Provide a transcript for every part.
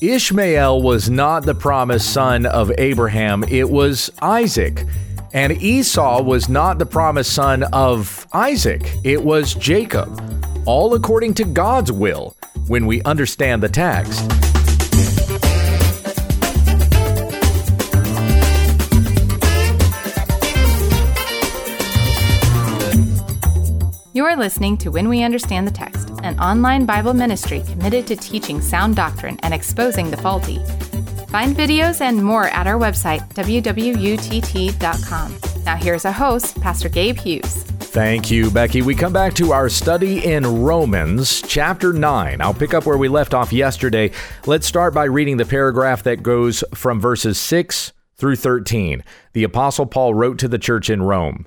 Ishmael was not the promised son of Abraham, it was Isaac. And Esau was not the promised son of Isaac, it was Jacob. All according to God's will when we understand the text. You're listening to When We Understand the Text, an online Bible ministry committed to teaching sound doctrine and exposing the faulty. Find videos and more at our website, www.utt.com. Now, here's our host, Pastor Gabe Hughes. Thank you, Becky. We come back to our study in Romans chapter 9. I'll pick up where we left off yesterday. Let's start by reading the paragraph that goes from verses 6 through 13. The Apostle Paul wrote to the church in Rome.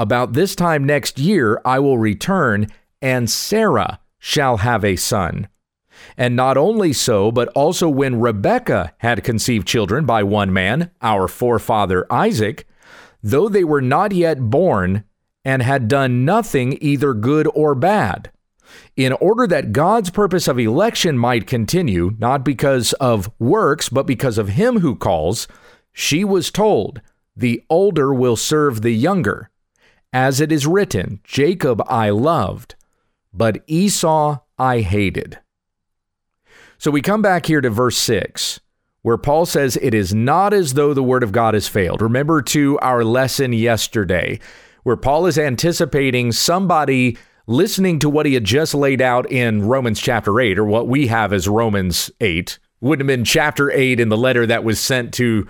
about this time next year, I will return, and Sarah shall have a son. And not only so, but also when Rebekah had conceived children by one man, our forefather Isaac, though they were not yet born and had done nothing either good or bad, in order that God's purpose of election might continue, not because of works, but because of him who calls, she was told, The older will serve the younger. As it is written, Jacob I loved, but Esau I hated. So we come back here to verse 6, where Paul says, It is not as though the word of God has failed. Remember to our lesson yesterday, where Paul is anticipating somebody listening to what he had just laid out in Romans chapter 8, or what we have as Romans 8. wouldn't have been chapter 8 in the letter that was sent to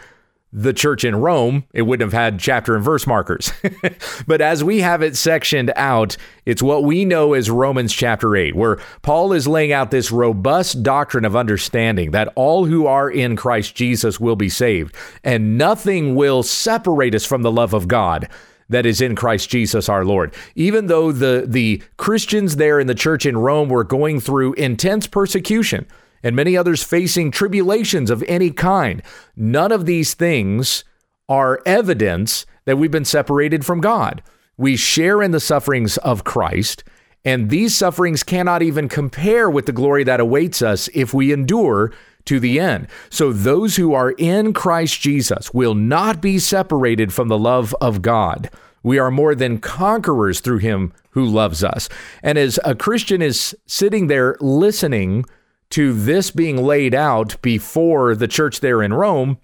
the church in Rome, it wouldn't have had chapter and verse markers. but as we have it sectioned out, it's what we know as Romans chapter 8, where Paul is laying out this robust doctrine of understanding that all who are in Christ Jesus will be saved, and nothing will separate us from the love of God that is in Christ Jesus our Lord. Even though the the Christians there in the church in Rome were going through intense persecution, and many others facing tribulations of any kind. None of these things are evidence that we've been separated from God. We share in the sufferings of Christ, and these sufferings cannot even compare with the glory that awaits us if we endure to the end. So those who are in Christ Jesus will not be separated from the love of God. We are more than conquerors through him who loves us. And as a Christian is sitting there listening to this being laid out before the church there in Rome,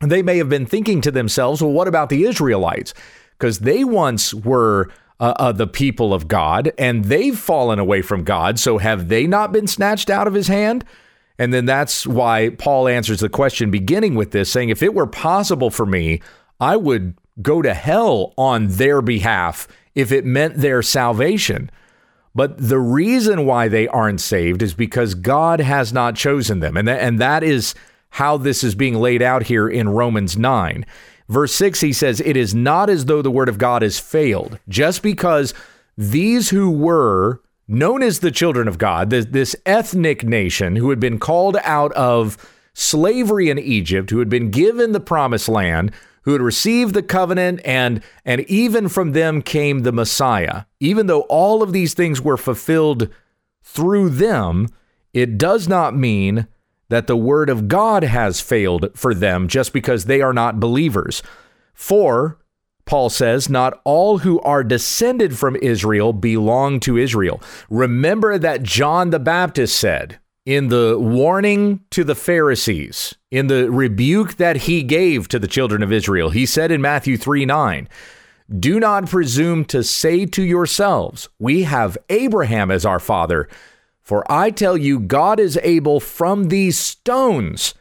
they may have been thinking to themselves, well, what about the Israelites? Because they once were uh, uh, the people of God and they've fallen away from God. So have they not been snatched out of his hand? And then that's why Paul answers the question beginning with this, saying, if it were possible for me, I would go to hell on their behalf if it meant their salvation. But the reason why they aren't saved is because God has not chosen them. And that, and that is how this is being laid out here in Romans 9. Verse 6, he says, It is not as though the word of God has failed, just because these who were known as the children of God, this, this ethnic nation who had been called out of slavery in Egypt, who had been given the promised land, who had received the covenant and and even from them came the Messiah. Even though all of these things were fulfilled through them, it does not mean that the word of God has failed for them just because they are not believers. For Paul says, not all who are descended from Israel belong to Israel. Remember that John the Baptist said, in the warning to the Pharisees, in the rebuke that he gave to the children of Israel, he said in Matthew 3 9, Do not presume to say to yourselves, We have Abraham as our father. For I tell you, God is able from these stones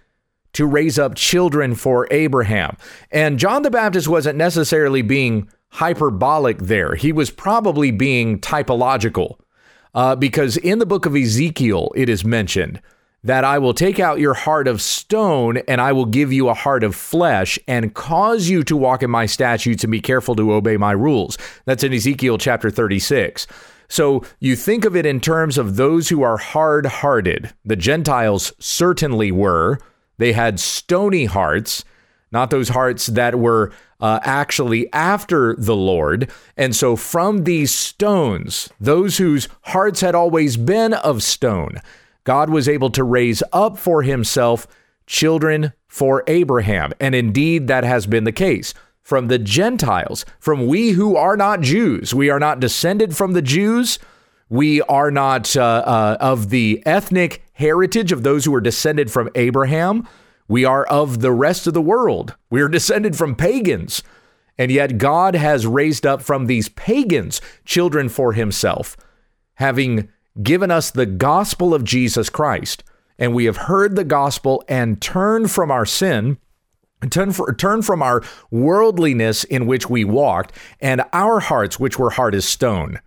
to raise up children for Abraham. And John the Baptist wasn't necessarily being hyperbolic there, he was probably being typological uh, because in the book of Ezekiel, it is mentioned that I will take out your heart of stone and I will give you a heart of flesh and cause you to walk in my statutes and be careful to obey my rules. That's in Ezekiel chapter 36. So you think of it in terms of those who are hard hearted. The Gentiles certainly were. They had stony hearts, not those hearts that were uh, actually after the Lord. And so from these stones, those whose hearts had always been of stone, God was able to raise up for himself children for Abraham. And indeed, that has been the case. From the Gentiles, from we who are not Jews, we are not descended from the Jews. We are not uh, uh, of the ethnic heritage of those who are descended from Abraham. We are of the rest of the world. We are descended from pagans. And yet, God has raised up from these pagans children for himself, having given us the gospel of Jesus Christ, and we have heard the gospel and turned from our sin, turn, for, turn from our worldliness in which we walked, and our hearts, which were hard as stone,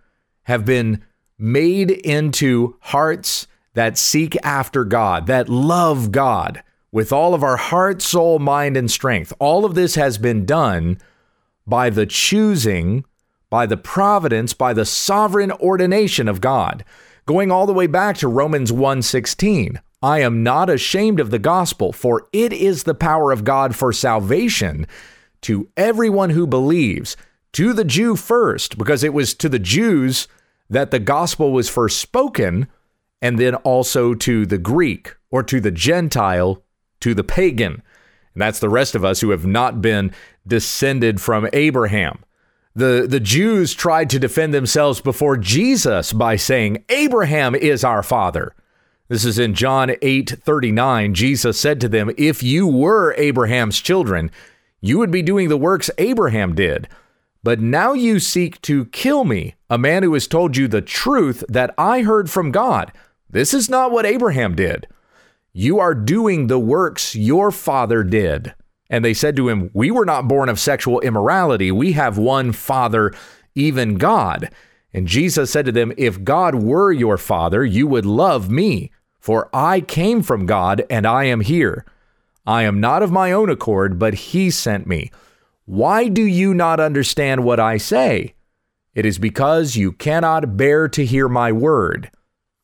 have been made into hearts that seek after God, that love God with all of our heart, soul, mind, and strength. All of this has been done by the choosing, by the providence, by the sovereign ordination of God going all the way back to Romans 1:16. I am not ashamed of the gospel, for it is the power of God for salvation to everyone who believes, to the Jew first, because it was to the Jews that the gospel was first spoken, and then also to the Greek or to the Gentile, to the pagan. And that's the rest of us who have not been descended from Abraham. The, the Jews tried to defend themselves before Jesus by saying, Abraham is our father. This is in John 8 39. Jesus said to them, If you were Abraham's children, you would be doing the works Abraham did. But now you seek to kill me, a man who has told you the truth that I heard from God. This is not what Abraham did. You are doing the works your father did. And they said to him, We were not born of sexual immorality. We have one Father, even God. And Jesus said to them, If God were your Father, you would love me, for I came from God and I am here. I am not of my own accord, but He sent me. Why do you not understand what I say? It is because you cannot bear to hear my word.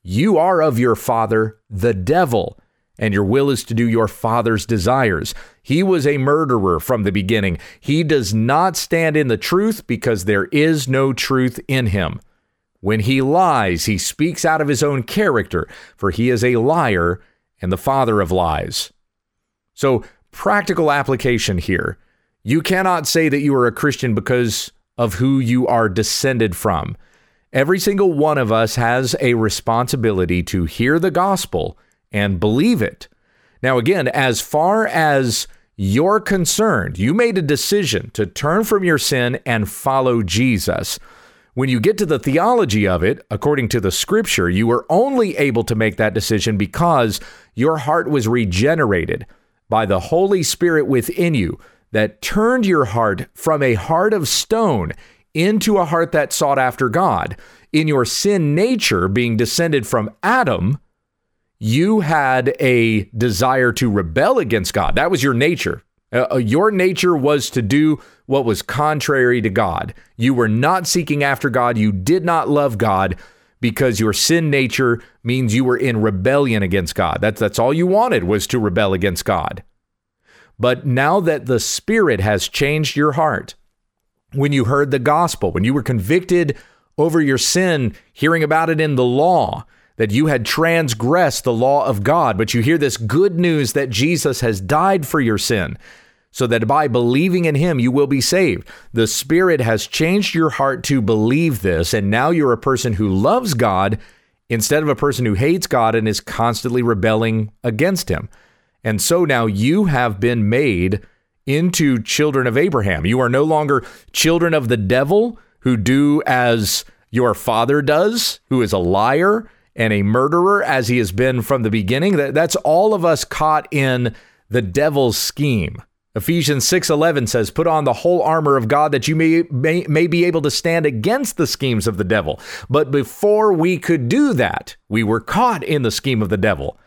You are of your father, the devil and your will is to do your father's desires. He was a murderer from the beginning. He does not stand in the truth because there is no truth in him. When he lies, he speaks out of his own character, for he is a liar and the father of lies. So, practical application here. You cannot say that you are a Christian because of who you are descended from. Every single one of us has a responsibility to hear the gospel and believe it. Now, again, as far as you're concerned, you made a decision to turn from your sin and follow Jesus. When you get to the theology of it, according to the scripture, you were only able to make that decision because your heart was regenerated by the Holy Spirit within you that turned your heart from a heart of stone into a heart that sought after God. In your sin nature, being descended from Adam, you had a desire to rebel against God. That was your nature. Uh, uh, your nature was to do what was contrary to God. You were not seeking after God. You did not love God because your sin nature means you were in rebellion against God. That's, that's all you wanted was to rebel against God. But now that the Spirit has changed your heart, when you heard the gospel, when you were convicted over your sin, hearing about it in the law, that you had transgressed the law of God, but you hear this good news that Jesus has died for your sin, so that by believing in him you will be saved. The Spirit has changed your heart to believe this, and now you're a person who loves God instead of a person who hates God and is constantly rebelling against him. And so now you have been made into children of Abraham. You are no longer children of the devil who do as your father does, who is a liar and a murderer as he has been from the beginning. That, that's all of us caught in the devil's scheme. Ephesians 6:11 says, "Put on the whole armor of God that you may, may, may be able to stand against the schemes of the devil." But before we could do that, we were caught in the scheme of the devil.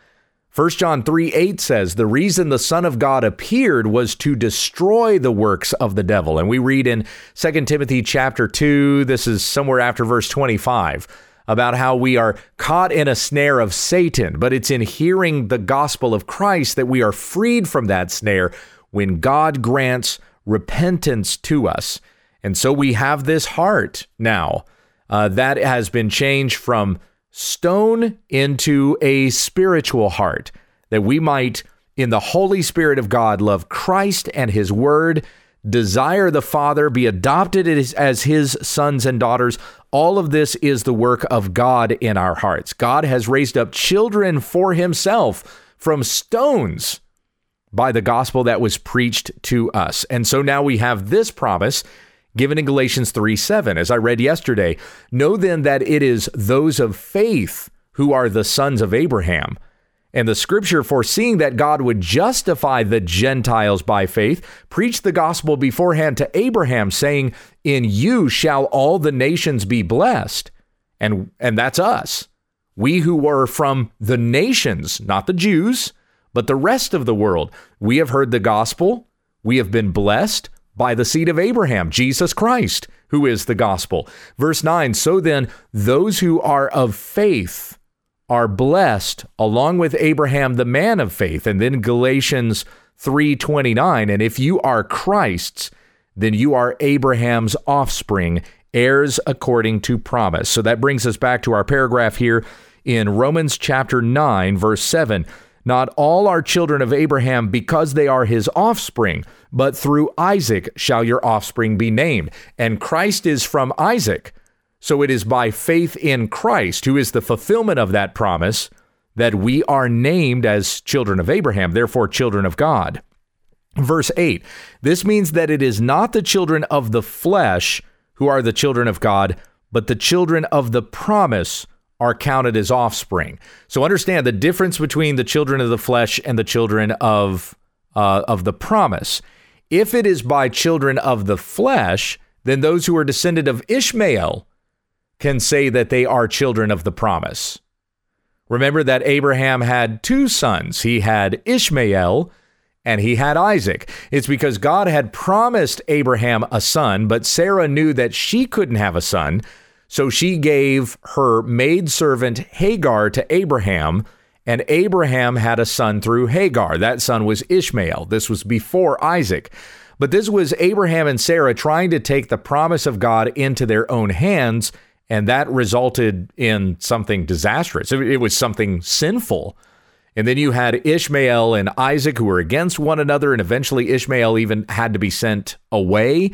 1 John 3 8 says, The reason the Son of God appeared was to destroy the works of the devil. And we read in 2 Timothy chapter 2, this is somewhere after verse 25, about how we are caught in a snare of Satan. But it's in hearing the gospel of Christ that we are freed from that snare when God grants repentance to us. And so we have this heart now uh, that has been changed from stone into a spiritual heart, that we might, in the Holy Spirit of God, love Christ and His Word, desire the Father, be adopted as His sons and daughters. All of this is the work of God in our hearts. God has raised up children for Himself from stones by the gospel that was preached to us. And so now we have this promise given in Galatians 3 7. As I read yesterday, know then that it is those of faith who are the sons of Abraham. And the scripture, foreseeing that God would justify the Gentiles by faith, preached the gospel beforehand to Abraham, saying, In you shall all the nations be blessed. And, and that's us. We who were from the nations, not the Jews, but the rest of the world. We have heard the gospel. We have been blessed by the seed of Abraham, Jesus Christ, who is the gospel. Verse 9 So then, those who are of faith are blessed along with Abraham, the man of faith. And then Galatians 3:29 and if you are Christ's then you are Abraham's offspring heirs according to promise so that brings us back to our paragraph here in Romans chapter 9 verse 7 not all are children of Abraham because they are his offspring, but through Isaac shall your offspring be named. And Christ is from Isaac. So it is by faith in Christ, who is the fulfillment of that promise, that we are named as children of Abraham, therefore children of God. Verse 8 This means that it is not the children of the flesh who are the children of God, but the children of the promise are counted as offspring. So understand the difference between the children of the flesh and the children of uh, of the promise. If it is by children of the flesh, then those who are descended of Ishmael can say that they are children of the promise. Remember that Abraham had two sons. He had Ishmael and he had Isaac. It's because God had promised Abraham a son, but Sarah knew that she couldn't have a son. So she gave her maidservant Hagar to Abraham, and Abraham had a son through Hagar. That son was Ishmael. This was before Isaac. But this was Abraham and Sarah trying to take the promise of God into their own hands, and that resulted in something disastrous. It was something sinful. And then you had Ishmael and Isaac who were against one another, and eventually Ishmael even had to be sent away.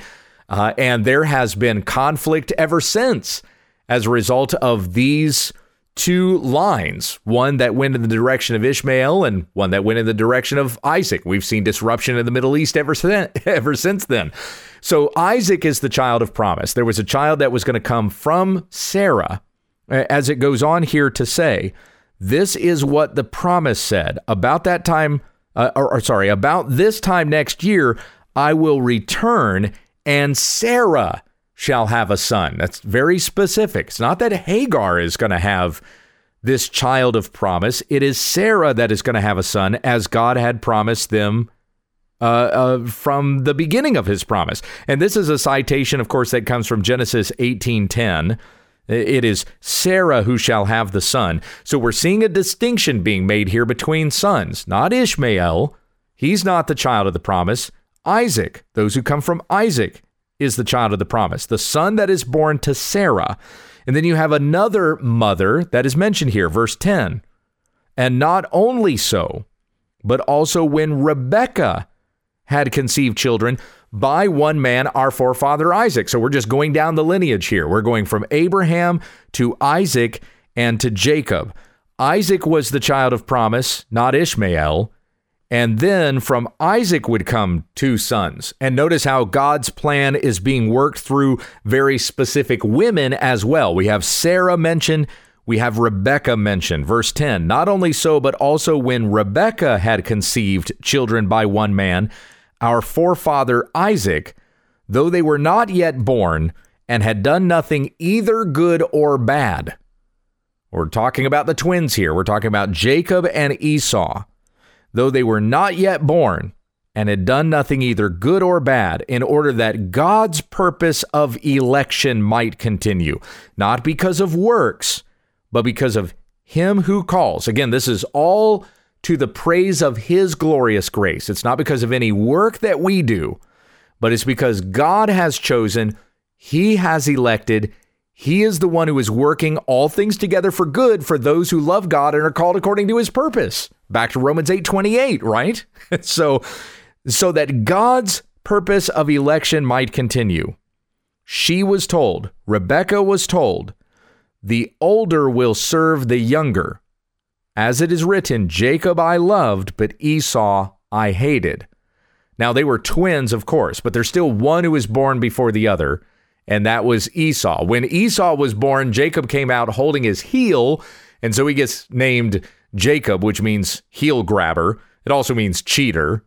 Uh, and there has been conflict ever since as a result of these two lines one that went in the direction of Ishmael and one that went in the direction of Isaac. We've seen disruption in the Middle East ever since, ever since then. So Isaac is the child of promise. There was a child that was going to come from Sarah, as it goes on here to say, this is what the promise said about that time, uh, or, or sorry, about this time next year, I will return and Sarah shall have a son. That's very specific. It's not that Hagar is going to have this child of promise. It is Sarah that is going to have a son, as God had promised them uh, uh, from the beginning of His promise. And this is a citation, of course, that comes from Genesis eighteen ten. It is Sarah who shall have the son. So we're seeing a distinction being made here between sons, not Ishmael. He's not the child of the promise. Isaac, those who come from Isaac, is the child of the promise, the son that is born to Sarah. And then you have another mother that is mentioned here, verse 10. And not only so, but also when Rebekah had conceived children by one man, our forefather Isaac. So we're just going down the lineage here. We're going from Abraham to Isaac and to Jacob. Isaac was the child of promise, not Ishmael. And then from Isaac would come two sons. And notice how God's plan is being worked through very specific women as well. We have Sarah mentioned, we have Rebecca mentioned. Verse 10 Not only so, but also when Rebecca had conceived children by one man, our forefather Isaac, though they were not yet born and had done nothing either good or bad, We're talking about the twins here. We're talking about Jacob and Esau. Though they were not yet born and had done nothing either good or bad, in order that God's purpose of election might continue, not because of works, but because of him who calls. Again, this is all to the praise of his glorious grace. It's not because of any work that we do, but it's because God has chosen, he has elected, he is the one who is working all things together for good for those who love God and are called according to his purpose. Back to Romans 8:28, right? so so that God's purpose of election might continue. She was told, Rebecca was told, the older will serve the younger. As it is written, Jacob I loved, but Esau I hated. Now they were twins, of course, but there's still one who was born before the other, and that was Esau. When Esau was born, Jacob came out holding his heel, and so he gets named Jacob, which means heel grabber. It also means cheater.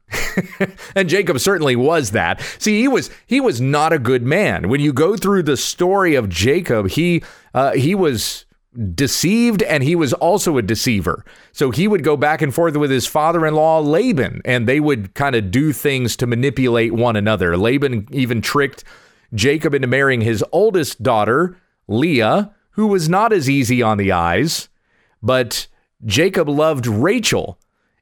and Jacob certainly was that. See, he was he was not a good man. When you go through the story of Jacob, he uh, he was deceived and he was also a deceiver. So he would go back and forth with his father-in-law Laban and they would kind of do things to manipulate one another. Laban even tricked Jacob into marrying his oldest daughter, Leah, who was not as easy on the eyes, but Jacob loved Rachel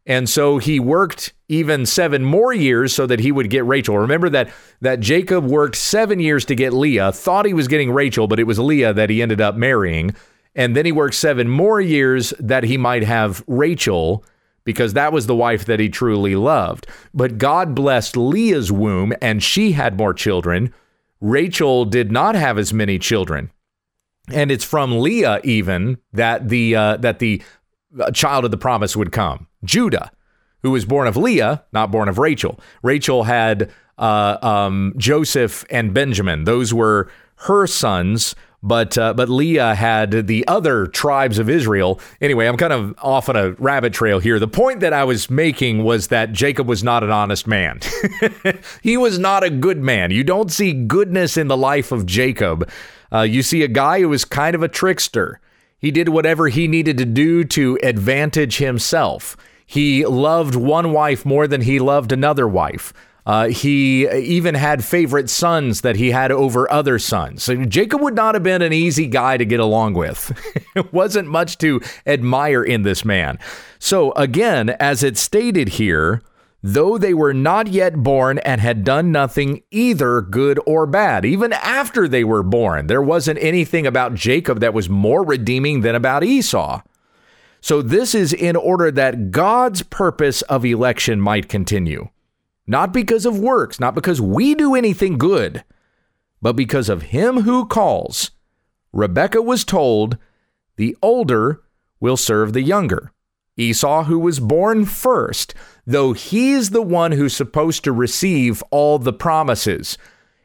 and so he worked even seven more years so that he would get Rachel. Remember that that Jacob worked seven years to get Leah, thought he was getting Rachel, but it was Leah that he ended up marrying. And then he worked seven more years that he might have Rachel because that was the wife that he truly loved. But God blessed Leah's womb and she had more children. Rachel did not have as many children. And it's from Leah even that the uh, that the child of the promise would come. Judah, who was born of Leah, not born of Rachel. Rachel had uh, um, Joseph and Benjamin. Those were her sons. But uh, but Leah had the other tribes of Israel. Anyway, I'm kind of off on a rabbit trail here. The point that I was making was that Jacob was not an honest man. he was not a good man. You don't see goodness in the life of Jacob. Uh, you see a guy who was kind of a trickster. He did whatever he needed to do to advantage himself. He loved one wife more than he loved another wife. Uh, he even had favorite sons that he had over other sons. So Jacob would not have been an easy guy to get along with. it wasn't much to admire in this man. So, again, as it's stated here, though they were not yet born and had done nothing either good or bad. Even after they were born, there wasn't anything about Jacob that was more redeeming than about Esau. So, this is in order that God's purpose of election might continue. Not because of works, not because we do anything good, but because of him who calls. Rebekah was told, the older will serve the younger. Esau, who was born first, though he's the one who's supposed to receive all the promises.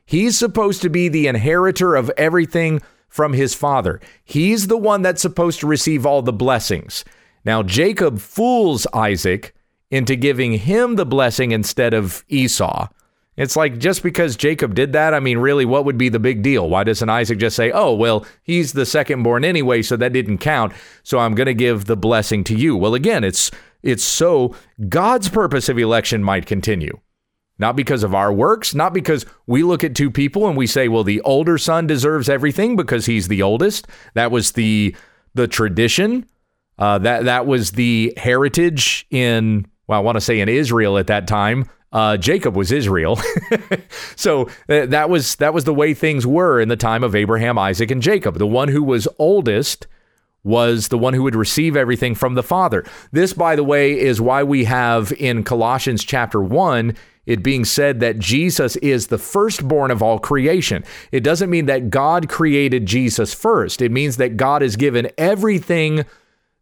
He's supposed to be the inheritor of everything from his father. He's the one that's supposed to receive all the blessings. Now, Jacob fools Isaac into giving him the blessing instead of Esau. It's like just because Jacob did that, I mean, really, what would be the big deal? Why doesn't Isaac just say, oh, well, he's the second born anyway, so that didn't count, so I'm going to give the blessing to you? Well, again, it's it's so God's purpose of election might continue. Not because of our works, not because we look at two people and we say, well, the older son deserves everything because he's the oldest. That was the the tradition. Uh, that that was the heritage in well, I want to say in Israel at that time. Uh, Jacob was Israel, so uh, that was that was the way things were in the time of Abraham, Isaac, and Jacob. The one who was oldest was the one who would receive everything from the Father. This, by the way, is why we have in Colossians chapter 1 it being said that Jesus is the firstborn of all creation. It doesn't mean that God created Jesus first. It means that God has given everything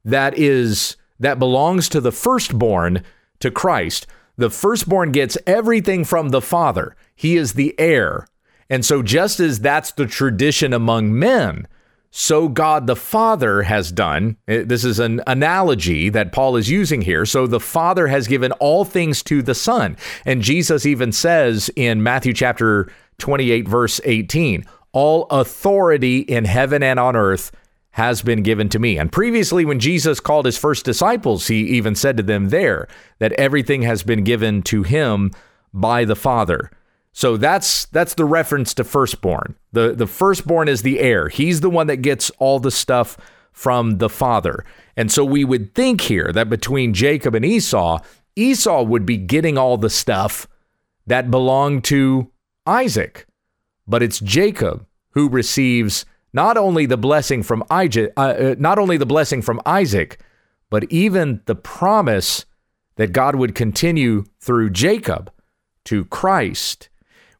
that is that belongs to the firstborn to Christ. The firstborn gets everything from the Father. He is the heir. And so just as that's the tradition among men, so God the Father has done. Eh, this is an analogy that Paul is using here. So the Father has given all things to the Son. And Jesus even says in Matthew chapter 28, verse 18, all authority in heaven and on earth has been given to me. And previously, when Jesus called his first disciples, he even said to them there that everything has been given to him by the Father. So that's that's the reference to firstborn. The the firstborn is the heir. He's the one that gets all the stuff from the father. And so we would think here that between Jacob and Esau, Esau would be getting all the stuff that belonged to Isaac. But it's Jacob who receives not only the blessing from Isaac, uh, uh, not only the blessing from Isaac, but even the promise that God would continue through Jacob to Christ.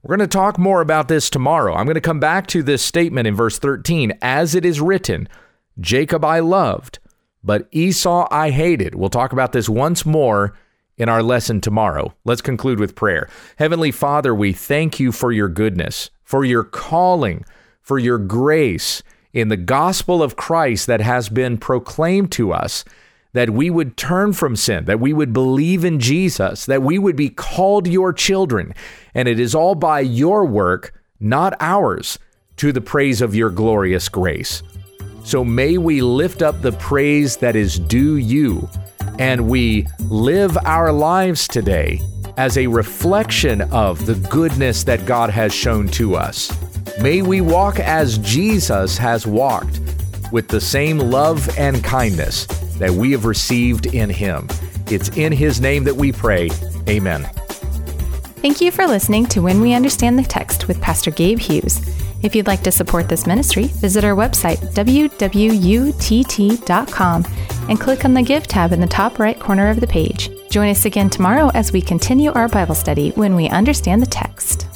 We're going to talk more about this tomorrow. I'm going to come back to this statement in verse 13 as it is written, Jacob I loved, but Esau I hated. We'll talk about this once more in our lesson tomorrow. Let's conclude with prayer. Heavenly Father, we thank you for your goodness, for your calling for your grace in the gospel of Christ that has been proclaimed to us, that we would turn from sin, that we would believe in Jesus, that we would be called your children. And it is all by your work, not ours, to the praise of your glorious grace. So may we lift up the praise that is due you, and we live our lives today as a reflection of the goodness that God has shown to us. May we walk as Jesus has walked, with the same love and kindness that we have received in him. It's in his name that we pray. Amen. Thank you for listening to When We Understand the Text with Pastor Gabe Hughes. If you'd like to support this ministry, visit our website, www.utt.com, and click on the Give tab in the top right corner of the page. Join us again tomorrow as we continue our Bible study when we understand the text.